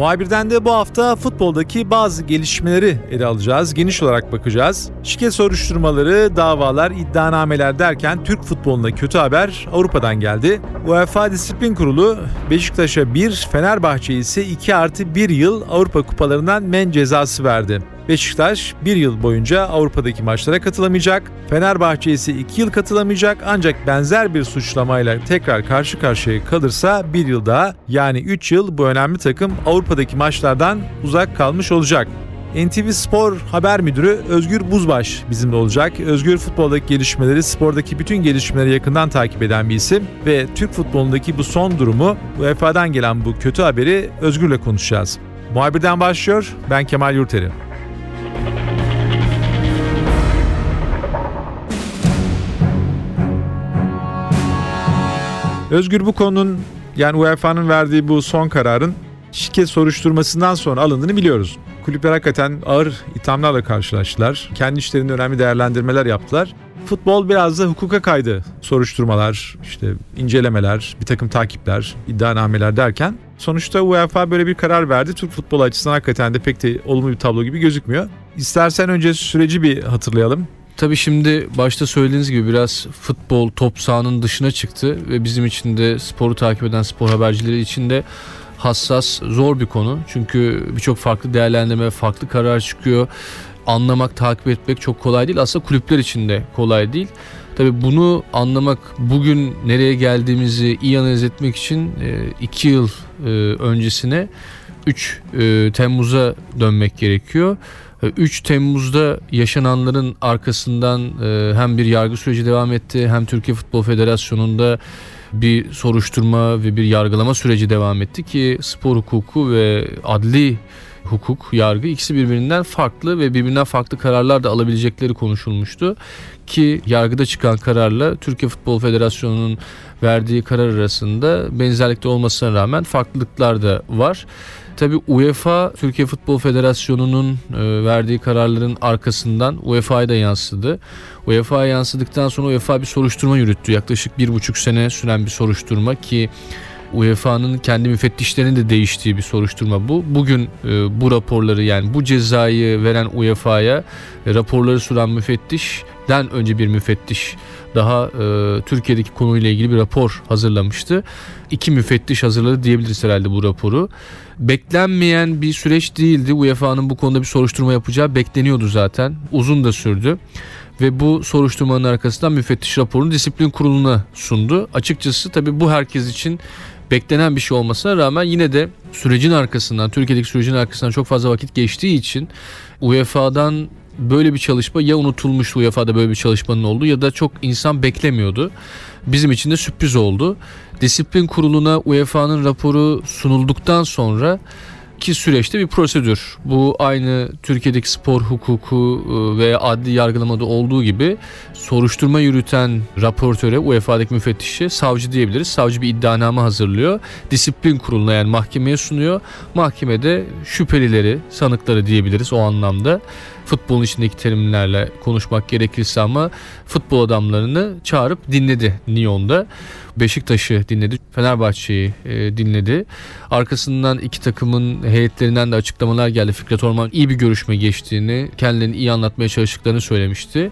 Muhabirden de bu hafta futboldaki bazı gelişmeleri ele alacağız. Geniş olarak bakacağız. Şike soruşturmaları, davalar, iddianameler derken Türk futboluna kötü haber Avrupa'dan geldi. UEFA Disiplin Kurulu Beşiktaş'a 1, Fenerbahçe ise 2 artı 1 yıl Avrupa kupalarından men cezası verdi. Beşiktaş bir yıl boyunca Avrupa'daki maçlara katılamayacak. Fenerbahçe ise 2 yıl katılamayacak ancak benzer bir suçlamayla tekrar karşı karşıya kalırsa bir yıl daha yani 3 yıl bu önemli takım Avrupa'daki maçlardan uzak kalmış olacak. NTV Spor Haber Müdürü Özgür Buzbaş bizimle olacak. Özgür futboldaki gelişmeleri, spordaki bütün gelişmeleri yakından takip eden bir isim ve Türk futbolundaki bu son durumu, UEFA'dan gelen bu kötü haberi Özgür'le konuşacağız. Muhabirden başlıyor, ben Kemal Yurteri. Özgür bu konunun yani UEFA'nın verdiği bu son kararın şirket soruşturmasından sonra alındığını biliyoruz. Kulüpler hakikaten ağır ithamlarla karşılaştılar. Kendi işlerinde önemli değerlendirmeler yaptılar. Futbol biraz da hukuka kaydı. Soruşturmalar, işte incelemeler, bir takım takipler, iddianameler derken sonuçta UEFA böyle bir karar verdi. Türk futbolu açısından hakikaten de pek de olumlu bir tablo gibi gözükmüyor. İstersen önce süreci bir hatırlayalım. Tabii şimdi başta söylediğiniz gibi biraz futbol top sahanın dışına çıktı ve bizim için de sporu takip eden spor habercileri için de hassas, zor bir konu. Çünkü birçok farklı değerlendirme, farklı karar çıkıyor. Anlamak, takip etmek çok kolay değil. Aslında kulüpler için de kolay değil. Tabii bunu anlamak, bugün nereye geldiğimizi iyi analiz etmek için 2 yıl öncesine 3 Temmuz'a dönmek gerekiyor. 3 Temmuz'da yaşananların arkasından e, hem bir yargı süreci devam etti hem Türkiye Futbol Federasyonu'nda bir soruşturma ve bir yargılama süreci devam etti ki spor hukuku ve adli hukuk, yargı ikisi birbirinden farklı ve birbirinden farklı kararlar da alabilecekleri konuşulmuştu. Ki yargıda çıkan kararla Türkiye Futbol Federasyonu'nun verdiği karar arasında benzerlikte olmasına rağmen farklılıklar da var. Tabi UEFA Türkiye Futbol Federasyonu'nun e, verdiği kararların arkasından UEFA'ya da yansıdı. UEFA'ya yansıdıktan sonra UEFA bir soruşturma yürüttü. Yaklaşık bir buçuk sene süren bir soruşturma ki UEFA'nın kendi müfettişlerinin de değiştiği bir soruşturma bu. Bugün e, bu raporları yani bu cezayı veren UEFA'ya e, raporları sunan müfettişten önce bir müfettiş daha e, Türkiye'deki konuyla ilgili bir rapor hazırlamıştı. İki müfettiş hazırladı diyebiliriz herhalde bu raporu. Beklenmeyen bir süreç değildi. UEFA'nın bu konuda bir soruşturma yapacağı bekleniyordu zaten. Uzun da sürdü ve bu soruşturmanın arkasından müfettiş raporunu disiplin kuruluna sundu. Açıkçası tabii bu herkes için beklenen bir şey olmasına rağmen yine de sürecin arkasından, Türkiye'deki sürecin arkasından çok fazla vakit geçtiği için UEFA'dan böyle bir çalışma ya unutulmuştu UEFA'da böyle bir çalışmanın olduğu ya da çok insan beklemiyordu. Bizim için de sürpriz oldu. Disiplin kuruluna UEFA'nın raporu sunulduktan sonra ki süreçte bir prosedür. Bu aynı Türkiye'deki spor hukuku e, ve adli yargılamada olduğu gibi soruşturma yürüten raportöre UEFA'daki müfettişe savcı diyebiliriz. Savcı bir iddianame hazırlıyor. Disiplin kuruluna yani mahkemeye sunuyor. Mahkemede şüphelileri, sanıkları diyebiliriz o anlamda futbolun içindeki terimlerle konuşmak gerekirse ama futbol adamlarını çağırıp dinledi Nyon'da. Beşiktaş'ı dinledi, Fenerbahçe'yi e, dinledi. Arkasından iki takımın heyetlerinden de açıklamalar geldi. Fikret Orman iyi bir görüşme geçtiğini, kendilerini iyi anlatmaya çalıştıklarını söylemişti.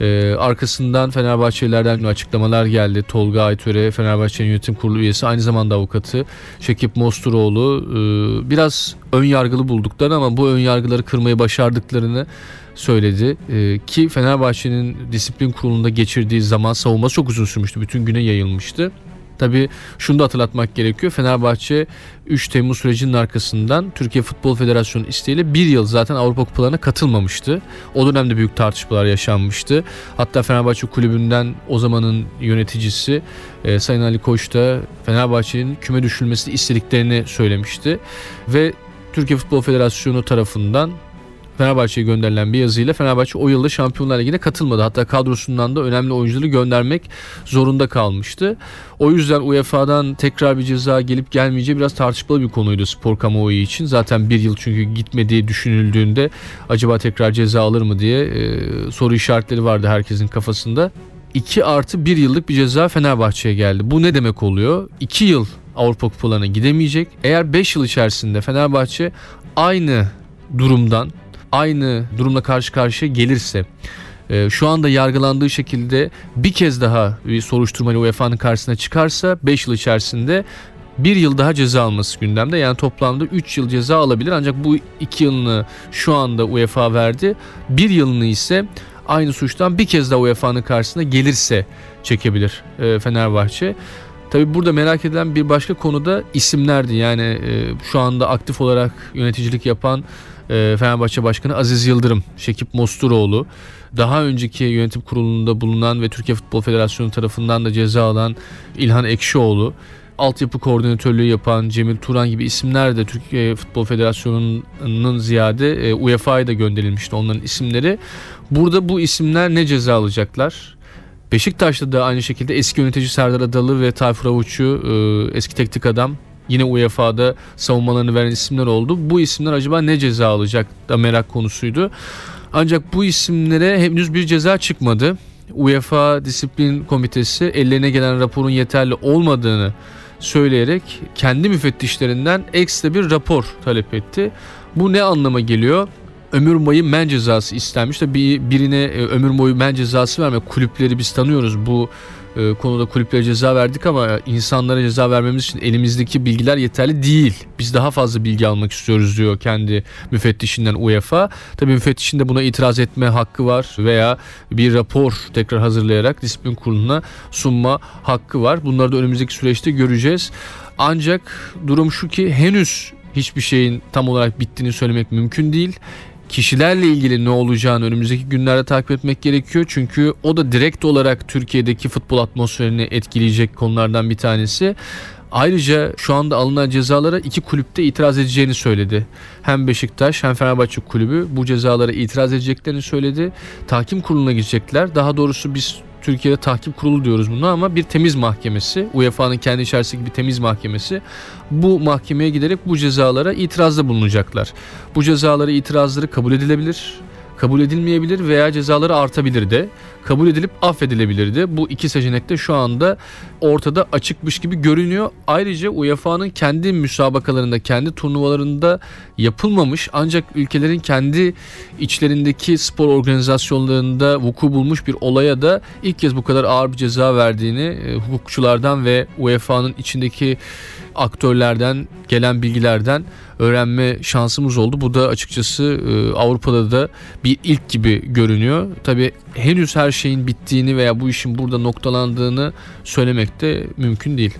Ee, arkasından Fenerbahçelilerden açıklamalar geldi. Tolga Aytöre, Fenerbahçe'nin yönetim kurulu üyesi, aynı zamanda avukatı Şekip Mosturoğlu e, biraz ön yargılı bulduklarını ama bu ön yargıları kırmayı başardıklarını söyledi. E, ki Fenerbahçe'nin disiplin kurulunda geçirdiği zaman savunma çok uzun sürmüştü. Bütün güne yayılmıştı. Tabii şunu da hatırlatmak gerekiyor. Fenerbahçe 3 Temmuz sürecinin arkasından Türkiye Futbol Federasyonu isteğiyle bir yıl zaten Avrupa Kupalarına katılmamıştı. O dönemde büyük tartışmalar yaşanmıştı. Hatta Fenerbahçe kulübünden o zamanın yöneticisi e, Sayın Ali Koç da Fenerbahçe'nin küme düşülmesini istediklerini söylemişti. Ve Türkiye Futbol Federasyonu tarafından Fenerbahçe'ye gönderilen bir yazıyla Fenerbahçe o yılda Şampiyonlar Ligi'ne katılmadı. Hatta kadrosundan da önemli oyuncuları göndermek zorunda kalmıştı. O yüzden UEFA'dan tekrar bir ceza gelip gelmeyeceği biraz tartışmalı bir konuydu spor kamuoyu için. Zaten bir yıl çünkü gitmediği düşünüldüğünde acaba tekrar ceza alır mı diye e, soru işaretleri vardı herkesin kafasında. 2 artı 1 yıllık bir ceza Fenerbahçe'ye geldi. Bu ne demek oluyor? 2 yıl Avrupa Kupalarına gidemeyecek. Eğer 5 yıl içerisinde Fenerbahçe aynı durumdan aynı durumla karşı karşıya gelirse e, şu anda yargılandığı şekilde bir kez daha bir soruşturmayla UEFA'nın karşısına çıkarsa 5 yıl içerisinde bir yıl daha ceza alması gündemde. Yani toplamda 3 yıl ceza alabilir. Ancak bu 2 yılını şu anda UEFA verdi. Bir yılını ise aynı suçtan bir kez daha UEFA'nın karşısına gelirse çekebilir e, Fenerbahçe. Tabi burada merak edilen bir başka konu da isimlerdi. Yani e, şu anda aktif olarak yöneticilik yapan e, Fenerbahçe Başkanı Aziz Yıldırım, Şekip Mosturoğlu, daha önceki yönetim kurulunda bulunan ve Türkiye Futbol Federasyonu tarafından da ceza alan İlhan Ekşioğlu, altyapı koordinatörlüğü yapan Cemil Turan gibi isimler de Türkiye Futbol Federasyonu'nun ziyade e, UEFA'ya da gönderilmişti onların isimleri. Burada bu isimler ne ceza alacaklar? Beşiktaş'ta da aynı şekilde eski yönetici Serdar Adalı ve Tayfur Avuç'u e, eski teknik adam yine UEFA'da savunmalarını veren isimler oldu. Bu isimler acaba ne ceza alacak da merak konusuydu. Ancak bu isimlere henüz bir ceza çıkmadı. UEFA Disiplin Komitesi ellerine gelen raporun yeterli olmadığını söyleyerek kendi müfettişlerinden ekstra bir rapor talep etti. Bu ne anlama geliyor? Ömür boyu men cezası istenmiş. Tabii birine e, ömür boyu men cezası vermek kulüpleri biz tanıyoruz. Bu e, konuda kulüplere ceza verdik ama insanlara ceza vermemiz için elimizdeki bilgiler yeterli değil. Biz daha fazla bilgi almak istiyoruz diyor kendi müfettişinden UEFA. Tabii müfettişin de buna itiraz etme hakkı var veya bir rapor tekrar hazırlayarak disiplin kuruluna sunma hakkı var. Bunları da önümüzdeki süreçte göreceğiz. Ancak durum şu ki henüz hiçbir şeyin tam olarak bittiğini söylemek mümkün değil kişilerle ilgili ne olacağını önümüzdeki günlerde takip etmek gerekiyor. Çünkü o da direkt olarak Türkiye'deki futbol atmosferini etkileyecek konulardan bir tanesi. Ayrıca şu anda alınan cezalara iki kulüpte itiraz edeceğini söyledi. Hem Beşiktaş hem Fenerbahçe kulübü bu cezalara itiraz edeceklerini söyledi. Tahkim kuruluna gidecekler. Daha doğrusu biz Türkiye'de tahkim kurulu diyoruz bunu ama bir temiz mahkemesi. UEFA'nın kendi içerisindeki bir temiz mahkemesi. Bu mahkemeye giderek bu cezalara itirazda bulunacaklar. Bu cezaları itirazları kabul edilebilir kabul edilmeyebilir veya cezaları artabilir de. Kabul edilip affedilebilir de. Bu iki seçenek de şu anda ortada açıkmış gibi görünüyor. Ayrıca UEFA'nın kendi müsabakalarında, kendi turnuvalarında yapılmamış ancak ülkelerin kendi içlerindeki spor organizasyonlarında vuku bulmuş bir olaya da ilk kez bu kadar ağır bir ceza verdiğini e, hukukçulardan ve UEFA'nın içindeki aktörlerden gelen bilgilerden öğrenme şansımız oldu. Bu da açıkçası e, Avrupa'da da bir ilk gibi görünüyor. Tabi henüz her şeyin bittiğini veya bu işin burada noktalandığını söylemek de mümkün değil.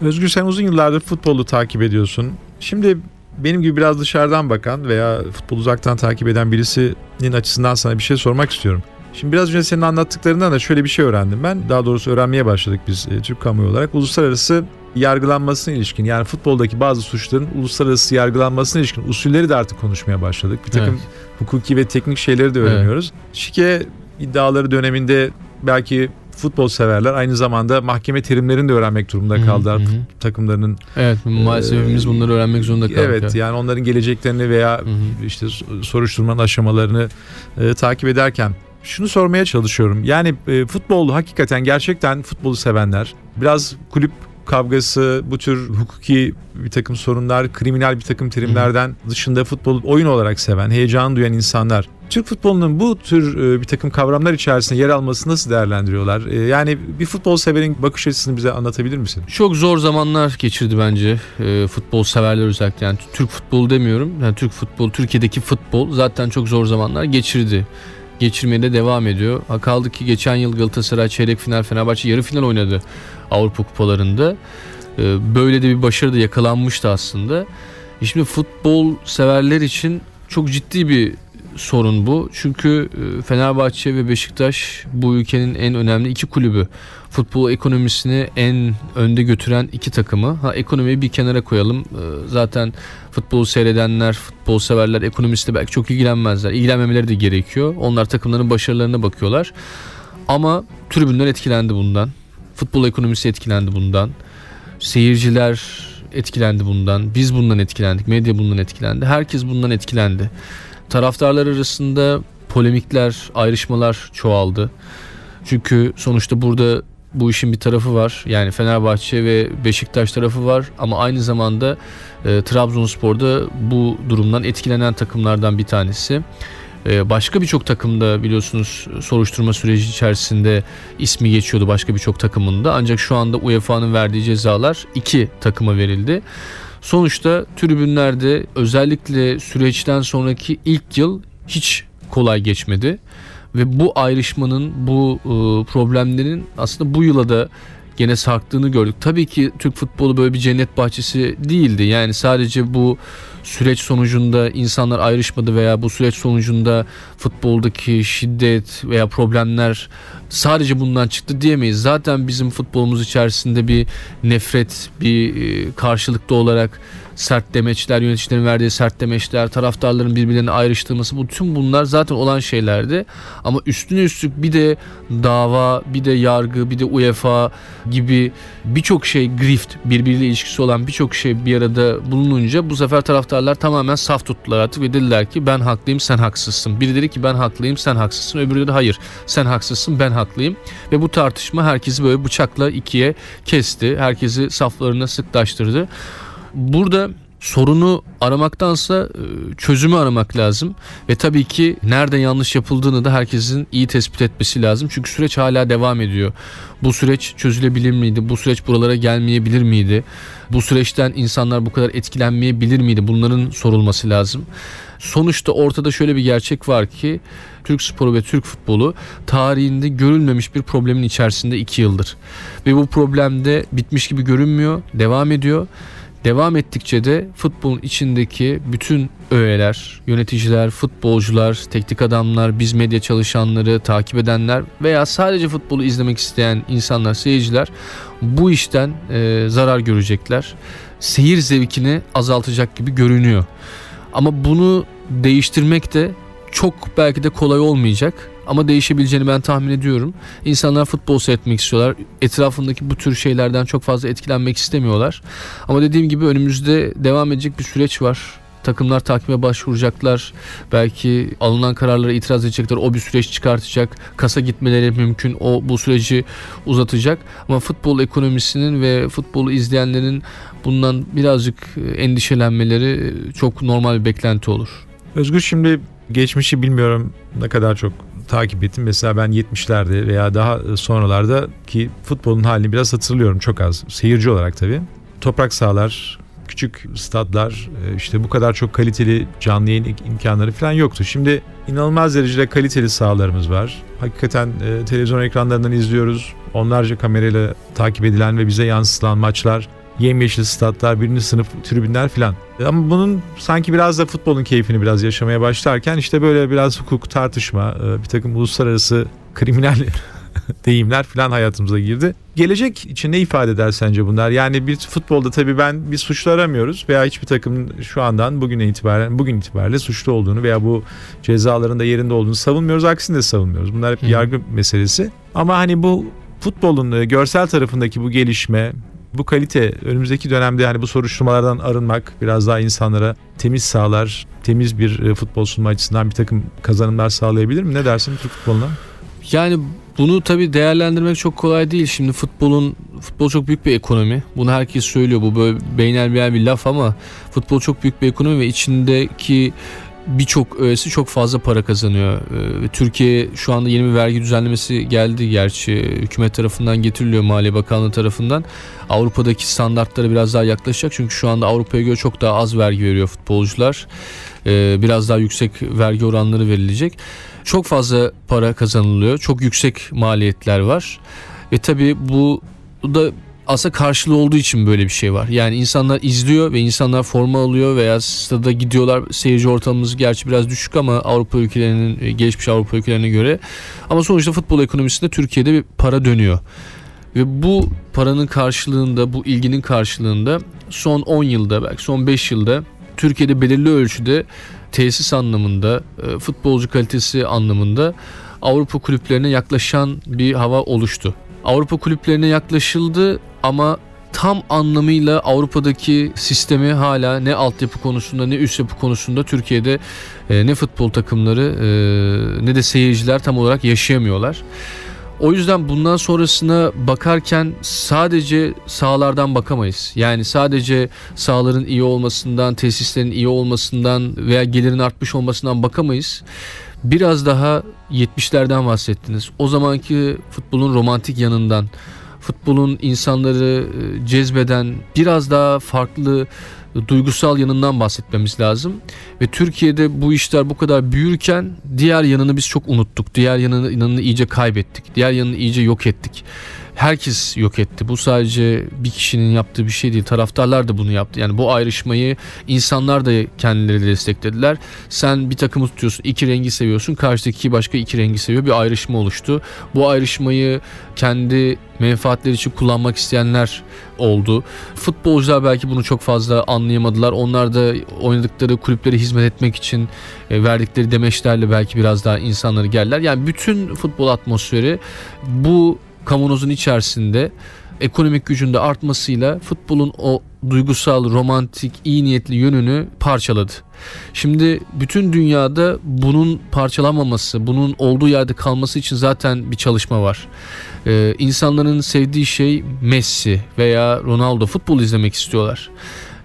Özgür sen uzun yıllardır futbolu takip ediyorsun. Şimdi benim gibi biraz dışarıdan bakan veya futbol uzaktan takip eden birisinin açısından sana bir şey sormak istiyorum. Şimdi biraz önce senin anlattıklarından da şöyle bir şey öğrendim ben. Daha doğrusu öğrenmeye başladık biz e, Türk kamuoyu olarak. Uluslararası yargılanmasına ilişkin yani futboldaki bazı suçların uluslararası yargılanmasına ilişkin usulleri de artık konuşmaya başladık. Bir takım evet. hukuki ve teknik şeyleri de öğreniyoruz. Evet. Şike iddiaları döneminde belki futbol severler aynı zamanda mahkeme terimlerini de öğrenmek durumunda kaldılar hı hı. takımlarının. Evet maalesef e, bunları öğrenmek zorunda kaldık. Evet yani onların geleceklerini veya hı hı. işte soruşturmanın aşamalarını e, takip ederken şunu sormaya çalışıyorum. Yani e, futbol hakikaten gerçekten futbolu sevenler biraz kulüp kavgası, bu tür hukuki bir takım sorunlar, kriminal bir takım terimlerden dışında futbolu oyun olarak seven, heyecan duyan insanlar Türk futbolunun bu tür e, bir takım kavramlar içerisinde yer alması nasıl değerlendiriyorlar? E, yani bir futbol severin bakış açısını bize anlatabilir misin? Çok zor zamanlar geçirdi bence e, futbol severler özellikle. Yani Türk futbolu demiyorum. Yani Türk futbol, Türkiye'deki futbol zaten çok zor zamanlar geçirdi geçirmeye de devam ediyor. Ha kaldı ki geçen yıl Galatasaray çeyrek final Fenerbahçe yarı final oynadı Avrupa kupalarında. Ee, böyle de bir başarı da yakalanmıştı aslında. E şimdi futbol severler için çok ciddi bir sorun bu. Çünkü e, Fenerbahçe ve Beşiktaş bu ülkenin en önemli iki kulübü. Futbol ekonomisini en önde götüren iki takımı. Ha ekonomiyi bir kenara koyalım. E, zaten futbolu seyredenler, futbol severler ekonomistle belki çok ilgilenmezler. İlgilenmemeleri de gerekiyor. Onlar takımların başarılarına bakıyorlar. Ama tribünler etkilendi bundan. Futbol ekonomisi etkilendi bundan. Seyirciler etkilendi bundan. Biz bundan etkilendik. Medya bundan etkilendi. Herkes bundan etkilendi. Taraftarlar arasında polemikler, ayrışmalar çoğaldı. Çünkü sonuçta burada bu işin bir tarafı var. Yani Fenerbahçe ve Beşiktaş tarafı var ama aynı zamanda e, Trabzonspor'da bu durumdan etkilenen takımlardan bir tanesi. E, başka birçok takımda biliyorsunuz soruşturma süreci içerisinde ismi geçiyordu başka birçok takımında. Ancak şu anda UEFA'nın verdiği cezalar iki takıma verildi. Sonuçta tribünlerde özellikle süreçten sonraki ilk yıl hiç kolay geçmedi. Ve bu ayrışmanın, bu e, problemlerin aslında bu yıla da gene sarktığını gördük. Tabii ki Türk futbolu böyle bir cennet bahçesi değildi. Yani sadece bu süreç sonucunda insanlar ayrışmadı veya bu süreç sonucunda futboldaki şiddet veya problemler sadece bundan çıktı diyemeyiz. Zaten bizim futbolumuz içerisinde bir nefret, bir e, karşılıklı olarak sert demeçler, yöneticilerin verdiği sert demeçler, taraftarların birbirlerini ayrıştırması bu tüm bunlar zaten olan şeylerdi. Ama üstüne üstlük bir de dava, bir de yargı, bir de UEFA gibi birçok şey grift, birbiriyle ilişkisi olan birçok şey bir arada bulununca bu sefer taraftarlar tamamen saf tuttular artık ve dediler ki ben haklıyım sen haksızsın. Biri dedi ki ben haklıyım sen haksızsın. Öbürü dedi hayır sen haksızsın ben haklıyım. Ve bu tartışma herkesi böyle bıçakla ikiye kesti. Herkesi saflarına sıklaştırdı. Burada sorunu aramaktansa e, çözümü aramak lazım ve tabii ki nerede yanlış yapıldığını da herkesin iyi tespit etmesi lazım. Çünkü süreç hala devam ediyor. Bu süreç çözülebilir miydi? Bu süreç buralara gelmeyebilir miydi? Bu süreçten insanlar bu kadar etkilenmeyebilir miydi? Bunların sorulması lazım. Sonuçta ortada şöyle bir gerçek var ki Türk sporu ve Türk futbolu tarihinde görülmemiş bir problemin içerisinde iki yıldır. Ve bu problemde bitmiş gibi görünmüyor, devam ediyor. Devam ettikçe de futbolun içindeki bütün öğeler, yöneticiler, futbolcular, teknik adamlar, biz medya çalışanları, takip edenler veya sadece futbolu izlemek isteyen insanlar, seyirciler bu işten e, zarar görecekler. Seyir zevkini azaltacak gibi görünüyor. Ama bunu değiştirmek de çok belki de kolay olmayacak ama değişebileceğini ben tahmin ediyorum. İnsanlar futbol seyretmek istiyorlar. Etrafındaki bu tür şeylerden çok fazla etkilenmek istemiyorlar. Ama dediğim gibi önümüzde devam edecek bir süreç var. Takımlar takibe başvuracaklar. Belki alınan kararlara itiraz edecekler. O bir süreç çıkartacak. Kasa gitmeleri mümkün. O bu süreci uzatacak. Ama futbol ekonomisinin ve futbolu izleyenlerin bundan birazcık endişelenmeleri çok normal bir beklenti olur. Özgür şimdi geçmişi bilmiyorum ne kadar çok takip ettim. Mesela ben 70'lerde veya daha sonralarda ki futbolun halini biraz hatırlıyorum çok az. Seyirci olarak tabii. Toprak sahalar, küçük stadlar, e, işte bu kadar çok kaliteli canlı yayın imkanları falan yoktu. Şimdi inanılmaz derecede kaliteli sahalarımız var. Hakikaten e, televizyon ekranlarından izliyoruz. Onlarca kamerayla takip edilen ve bize yansıtılan maçlar yemyeşil statlar, birinci sınıf tribünler filan. Ama bunun sanki biraz da futbolun keyfini biraz yaşamaya başlarken işte böyle biraz hukuk, tartışma, e, bir takım uluslararası kriminal deyimler filan hayatımıza girdi. Gelecek için ne ifade eder sence bunlar? Yani bir futbolda tabii ben bir suçlu aramıyoruz veya hiçbir takım şu andan bugüne itibaren bugün itibariyle suçlu olduğunu veya bu cezaların da yerinde olduğunu savunmuyoruz. Aksini de savunmuyoruz. Bunlar hep yargı meselesi. Ama hani bu futbolun e, görsel tarafındaki bu gelişme, bu kalite önümüzdeki dönemde yani bu soruşturmalardan arınmak biraz daha insanlara temiz sağlar, temiz bir e, futbol sunma açısından bir takım kazanımlar sağlayabilir mi? Ne dersin Türk futboluna? Yani bunu tabii değerlendirmek çok kolay değil. Şimdi futbolun futbol çok büyük bir ekonomi. Bunu herkes söylüyor. Bu böyle beynel bir laf ama futbol çok büyük bir ekonomi ve içindeki birçok öğesi çok fazla para kazanıyor. Ee, Türkiye şu anda yeni bir vergi düzenlemesi geldi gerçi hükümet tarafından getiriliyor Maliye Bakanlığı tarafından. Avrupa'daki standartlara biraz daha yaklaşacak çünkü şu anda Avrupa'ya göre çok daha az vergi veriyor futbolcular. Ee, biraz daha yüksek vergi oranları verilecek. Çok fazla para kazanılıyor. Çok yüksek maliyetler var. Ve tabii bu da aslında karşılığı olduğu için böyle bir şey var. Yani insanlar izliyor ve insanlar forma alıyor veya stada gidiyorlar. Seyirci ortamımız gerçi biraz düşük ama Avrupa ülkelerinin e, gelişmiş Avrupa ülkelerine göre. Ama sonuçta futbol ekonomisinde Türkiye'de bir para dönüyor. Ve bu paranın karşılığında, bu ilginin karşılığında son 10 yılda belki son 5 yılda Türkiye'de belirli ölçüde tesis anlamında, e, futbolcu kalitesi anlamında Avrupa kulüplerine yaklaşan bir hava oluştu. Avrupa kulüplerine yaklaşıldı ama tam anlamıyla Avrupa'daki sistemi hala ne altyapı konusunda ne üst yapı konusunda Türkiye'de e, ne futbol takımları e, ne de seyirciler tam olarak yaşayamıyorlar. O yüzden bundan sonrasına bakarken sadece sahalardan bakamayız. Yani sadece sahaların iyi olmasından, tesislerin iyi olmasından veya gelirin artmış olmasından bakamayız. Biraz daha 70'lerden bahsettiniz. O zamanki futbolun romantik yanından, futbolun insanları e, cezbeden biraz daha farklı duygusal yanından bahsetmemiz lazım. Ve Türkiye'de bu işler bu kadar büyürken diğer yanını biz çok unuttuk. Diğer yanını, yanını iyice kaybettik. Diğer yanını iyice yok ettik herkes yok etti. Bu sadece bir kişinin yaptığı bir şey değil. Taraftarlar da bunu yaptı. Yani bu ayrışmayı insanlar da kendileri desteklediler. Sen bir takımı tutuyorsun, iki rengi seviyorsun. Karşıdaki başka iki rengi seviyor. Bir ayrışma oluştu. Bu ayrışmayı kendi menfaatleri için kullanmak isteyenler oldu. Futbolcular belki bunu çok fazla anlayamadılar. Onlar da oynadıkları kulüplere hizmet etmek için e, verdikleri demeçlerle belki biraz daha insanları geldiler. Yani bütün futbol atmosferi bu kavanozun içerisinde ekonomik gücünde artmasıyla futbolun o duygusal, romantik, iyi niyetli yönünü parçaladı. Şimdi bütün dünyada bunun parçalanmaması, bunun olduğu yerde kalması için zaten bir çalışma var. Ee, insanların sevdiği şey Messi veya Ronaldo futbol izlemek istiyorlar.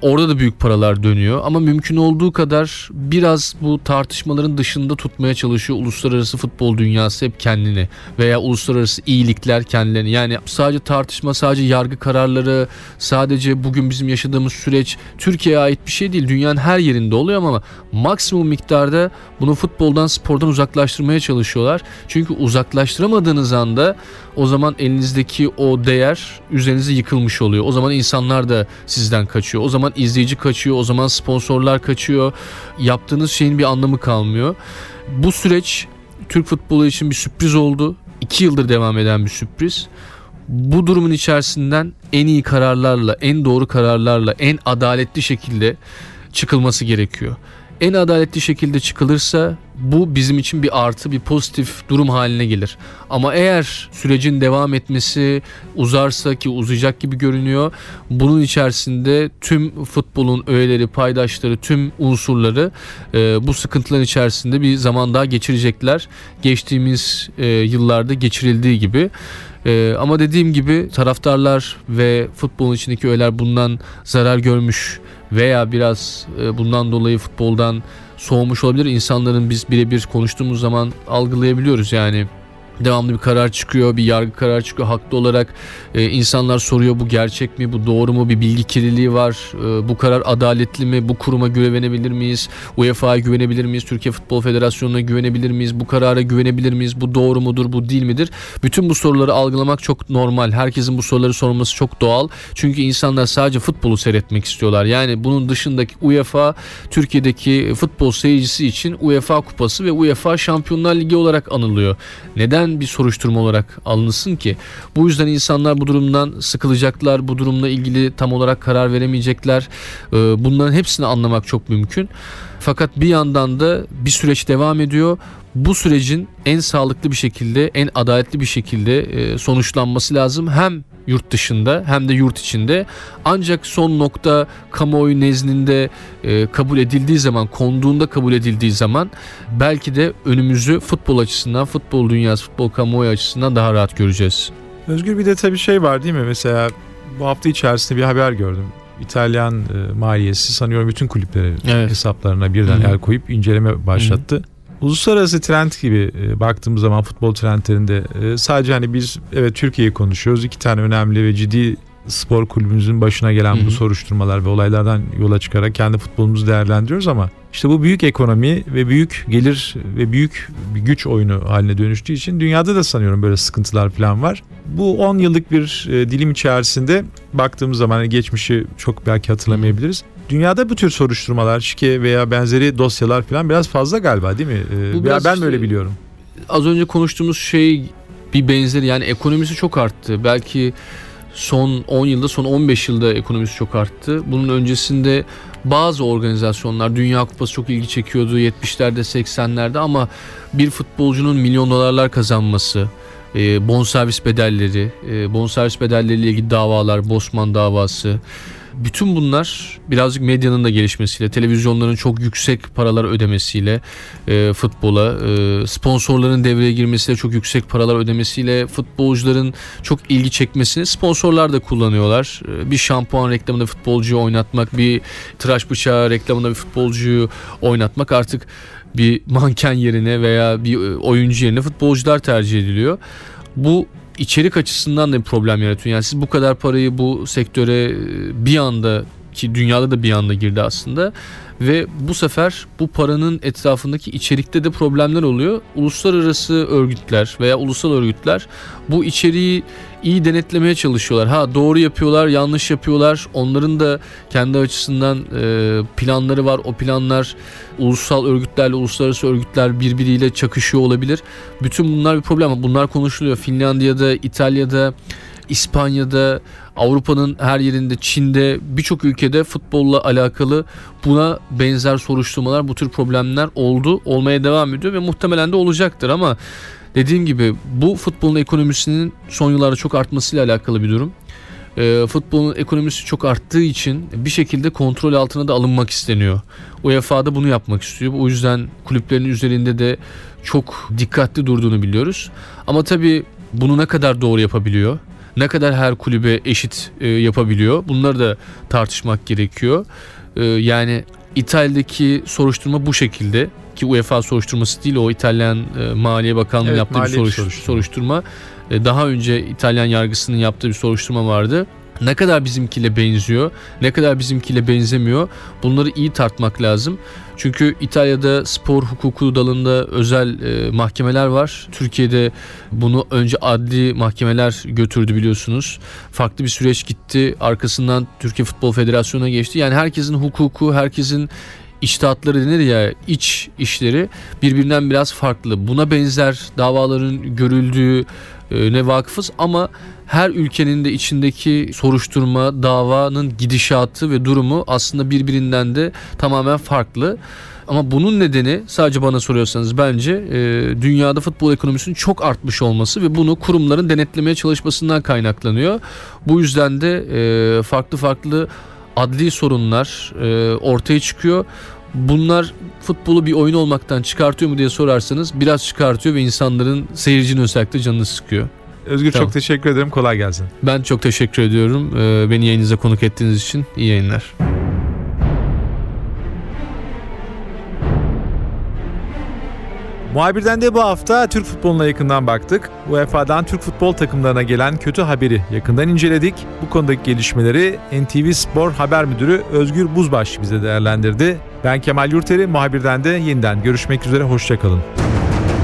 Orada da büyük paralar dönüyor ama mümkün olduğu kadar biraz bu tartışmaların dışında tutmaya çalışıyor uluslararası futbol dünyası hep kendini veya uluslararası iyilikler kendilerini. Yani sadece tartışma, sadece yargı kararları, sadece bugün bizim yaşadığımız süreç Türkiye'ye ait bir şey değil. Dünyanın her yerinde oluyor ama maksimum miktarda bunu futboldan, spordan uzaklaştırmaya çalışıyorlar. Çünkü uzaklaştıramadığınız anda o zaman elinizdeki o değer üzerinize yıkılmış oluyor. O zaman insanlar da sizden kaçıyor. O zaman izleyici kaçıyor. O zaman sponsorlar kaçıyor. Yaptığınız şeyin bir anlamı kalmıyor. Bu süreç Türk futbolu için bir sürpriz oldu. İki yıldır devam eden bir sürpriz. Bu durumun içerisinden en iyi kararlarla, en doğru kararlarla, en adaletli şekilde çıkılması gerekiyor en adaletli şekilde çıkılırsa bu bizim için bir artı, bir pozitif durum haline gelir. Ama eğer sürecin devam etmesi uzarsa ki uzayacak gibi görünüyor, bunun içerisinde tüm futbolun öğeleri, paydaşları, tüm unsurları e, bu sıkıntıların içerisinde bir zaman daha geçirecekler. Geçtiğimiz e, yıllarda geçirildiği gibi. Ee, ama dediğim gibi taraftarlar ve futbolun içindeki öğeler bundan zarar görmüş veya biraz e, bundan dolayı futboldan soğumuş olabilir. İnsanların biz birebir konuştuğumuz zaman algılayabiliyoruz yani devamlı bir karar çıkıyor, bir yargı karar çıkıyor. Haklı olarak e, insanlar soruyor bu gerçek mi, bu doğru mu, bir bilgi kirliliği var, e, bu karar adaletli mi, bu kuruma güvenebilir miyiz, UEFA'ya güvenebilir miyiz, Türkiye Futbol Federasyonu'na güvenebilir miyiz, bu karara güvenebilir miyiz, bu doğru mudur, bu değil midir? Bütün bu soruları algılamak çok normal. Herkesin bu soruları sorması çok doğal. Çünkü insanlar sadece futbolu seyretmek istiyorlar. Yani bunun dışındaki UEFA, Türkiye'deki futbol seyircisi için UEFA Kupası ve UEFA Şampiyonlar Ligi olarak anılıyor. Neden neden bir soruşturma olarak alınsın ki? Bu yüzden insanlar bu durumdan sıkılacaklar, bu durumla ilgili tam olarak karar veremeyecekler. Ee, bunların hepsini anlamak çok mümkün. Fakat bir yandan da bir süreç devam ediyor. Bu sürecin en sağlıklı bir şekilde, en adaletli bir şekilde e, sonuçlanması lazım. Hem yurt dışında hem de yurt içinde. Ancak son nokta kamuoyu nezdinde e, kabul edildiği zaman, konduğunda kabul edildiği zaman belki de önümüzü futbol açısından, futbol dünyası, futbol kamuoyu açısından daha rahat göreceğiz. Özgür bir de tabii şey var değil mi? Mesela bu hafta içerisinde bir haber gördüm. İtalyan e, maliyesi sanıyorum bütün kulüplerin evet. hesaplarına birden Hı-hı. el koyup inceleme başlattı. Hı-hı. Uluslararası trend gibi e, baktığımız zaman futbol trendlerinde e, sadece hani biz evet Türkiye'yi konuşuyoruz. iki tane önemli ve ciddi spor kulübümüzün başına gelen bu soruşturmalar ve olaylardan yola çıkarak kendi futbolumuzu değerlendiriyoruz ama işte bu büyük ekonomi ve büyük gelir ve büyük bir güç oyunu haline dönüştüğü için dünyada da sanıyorum böyle sıkıntılar falan var. Bu 10 yıllık bir e, dilim içerisinde baktığımız zaman hani geçmişi çok belki hatırlamayabiliriz. Dünyada bu tür soruşturmalar, şike veya benzeri dosyalar falan biraz fazla galiba değil mi? E, Bu veya ben işte- böyle biliyorum. az önce konuştuğumuz şey bir benzeri yani ekonomisi çok arttı. Belki son 10 yılda son 15 yılda ekonomisi çok arttı. Bunun öncesinde bazı organizasyonlar Dünya Kupası çok ilgi çekiyordu 70'lerde 80'lerde ama bir futbolcunun milyon dolarlar kazanması, e, bonservis bedelleri, e, bonservis bedelleriyle ilgili davalar, Bosman davası, bütün bunlar birazcık medyanın da gelişmesiyle, televizyonların çok yüksek paralar ödemesiyle e, futbola, e, sponsorların devreye girmesiyle, çok yüksek paralar ödemesiyle, futbolcuların çok ilgi çekmesini sponsorlar da kullanıyorlar. E, bir şampuan reklamında futbolcuyu oynatmak, bir tıraş bıçağı reklamında bir futbolcuyu oynatmak artık bir manken yerine veya bir e, oyuncu yerine futbolcular tercih ediliyor. Bu içerik açısından da bir problem yaratıyor. Yani siz bu kadar parayı bu sektöre e, bir anda ki dünyada da bir anda girdi aslında ve bu sefer bu paranın etrafındaki içerikte de problemler oluyor. Uluslararası örgütler veya ulusal örgütler bu içeriği iyi denetlemeye çalışıyorlar. Ha doğru yapıyorlar, yanlış yapıyorlar. Onların da kendi açısından e, planları var. O planlar ulusal örgütlerle uluslararası örgütler birbiriyle çakışıyor olabilir. Bütün bunlar bir problem bunlar konuşuluyor. Finlandiya'da, İtalya'da, İspanya'da, Avrupa'nın her yerinde, Çin'de, birçok ülkede futbolla alakalı buna benzer soruşturmalar, bu tür problemler oldu, olmaya devam ediyor ve muhtemelen de olacaktır ama dediğim gibi bu futbolun ekonomisinin son yıllarda çok artmasıyla alakalı bir durum. E, futbolun ekonomisi çok arttığı için bir şekilde kontrol altına da alınmak isteniyor. UEFA da bunu yapmak istiyor. O yüzden kulüplerin üzerinde de çok dikkatli durduğunu biliyoruz. Ama tabii bunu ne kadar doğru yapabiliyor? Ne kadar her kulübe eşit e, yapabiliyor? Bunları da tartışmak gerekiyor. E, yani İtalya'daki soruşturma bu şekilde ki UEFA soruşturması değil o İtalyan e, Maliye Bakanlığı Evet, yaptığı maliye bir soruş- soruşturma. soruşturma. E, daha önce İtalyan yargısının yaptığı bir soruşturma vardı. Ne kadar bizimkiyle benziyor, ne kadar bizimkiyle benzemiyor bunları iyi tartmak lazım. Çünkü İtalya'da spor hukuku dalında özel e, mahkemeler var. Türkiye'de bunu önce adli mahkemeler götürdü biliyorsunuz. Farklı bir süreç gitti. Arkasından Türkiye Futbol Federasyonu'na geçti. Yani herkesin hukuku, herkesin iştahatları denir ya iç işleri birbirinden biraz farklı. Buna benzer davaların görüldüğü e, ne vakıfız ama her ülkenin de içindeki soruşturma, davanın gidişatı ve durumu aslında birbirinden de tamamen farklı. Ama bunun nedeni sadece bana soruyorsanız bence e, dünyada futbol ekonomisinin çok artmış olması ve bunu kurumların denetlemeye çalışmasından kaynaklanıyor. Bu yüzden de e, farklı farklı adli sorunlar e, ortaya çıkıyor. Bunlar futbolu bir oyun olmaktan çıkartıyor mu diye sorarsanız biraz çıkartıyor ve insanların seyircinin özellikle canını sıkıyor. Özgür Tamam. çok teşekkür ederim. Kolay gelsin. Ben çok teşekkür ediyorum. Ee, Beni yayınınıza konuk ettiğiniz için iyi yayınlar. Muhabirden de bu hafta Türk futboluna yakından baktık. UEFA'dan Türk futbol takımlarına gelen kötü haberi yakından inceledik. Bu konudaki gelişmeleri NTV Spor Haber Müdürü Özgür Buzbaş bize değerlendirdi. Ben Kemal Yurteri, muhabirden de yeniden görüşmek üzere, hoşçakalın.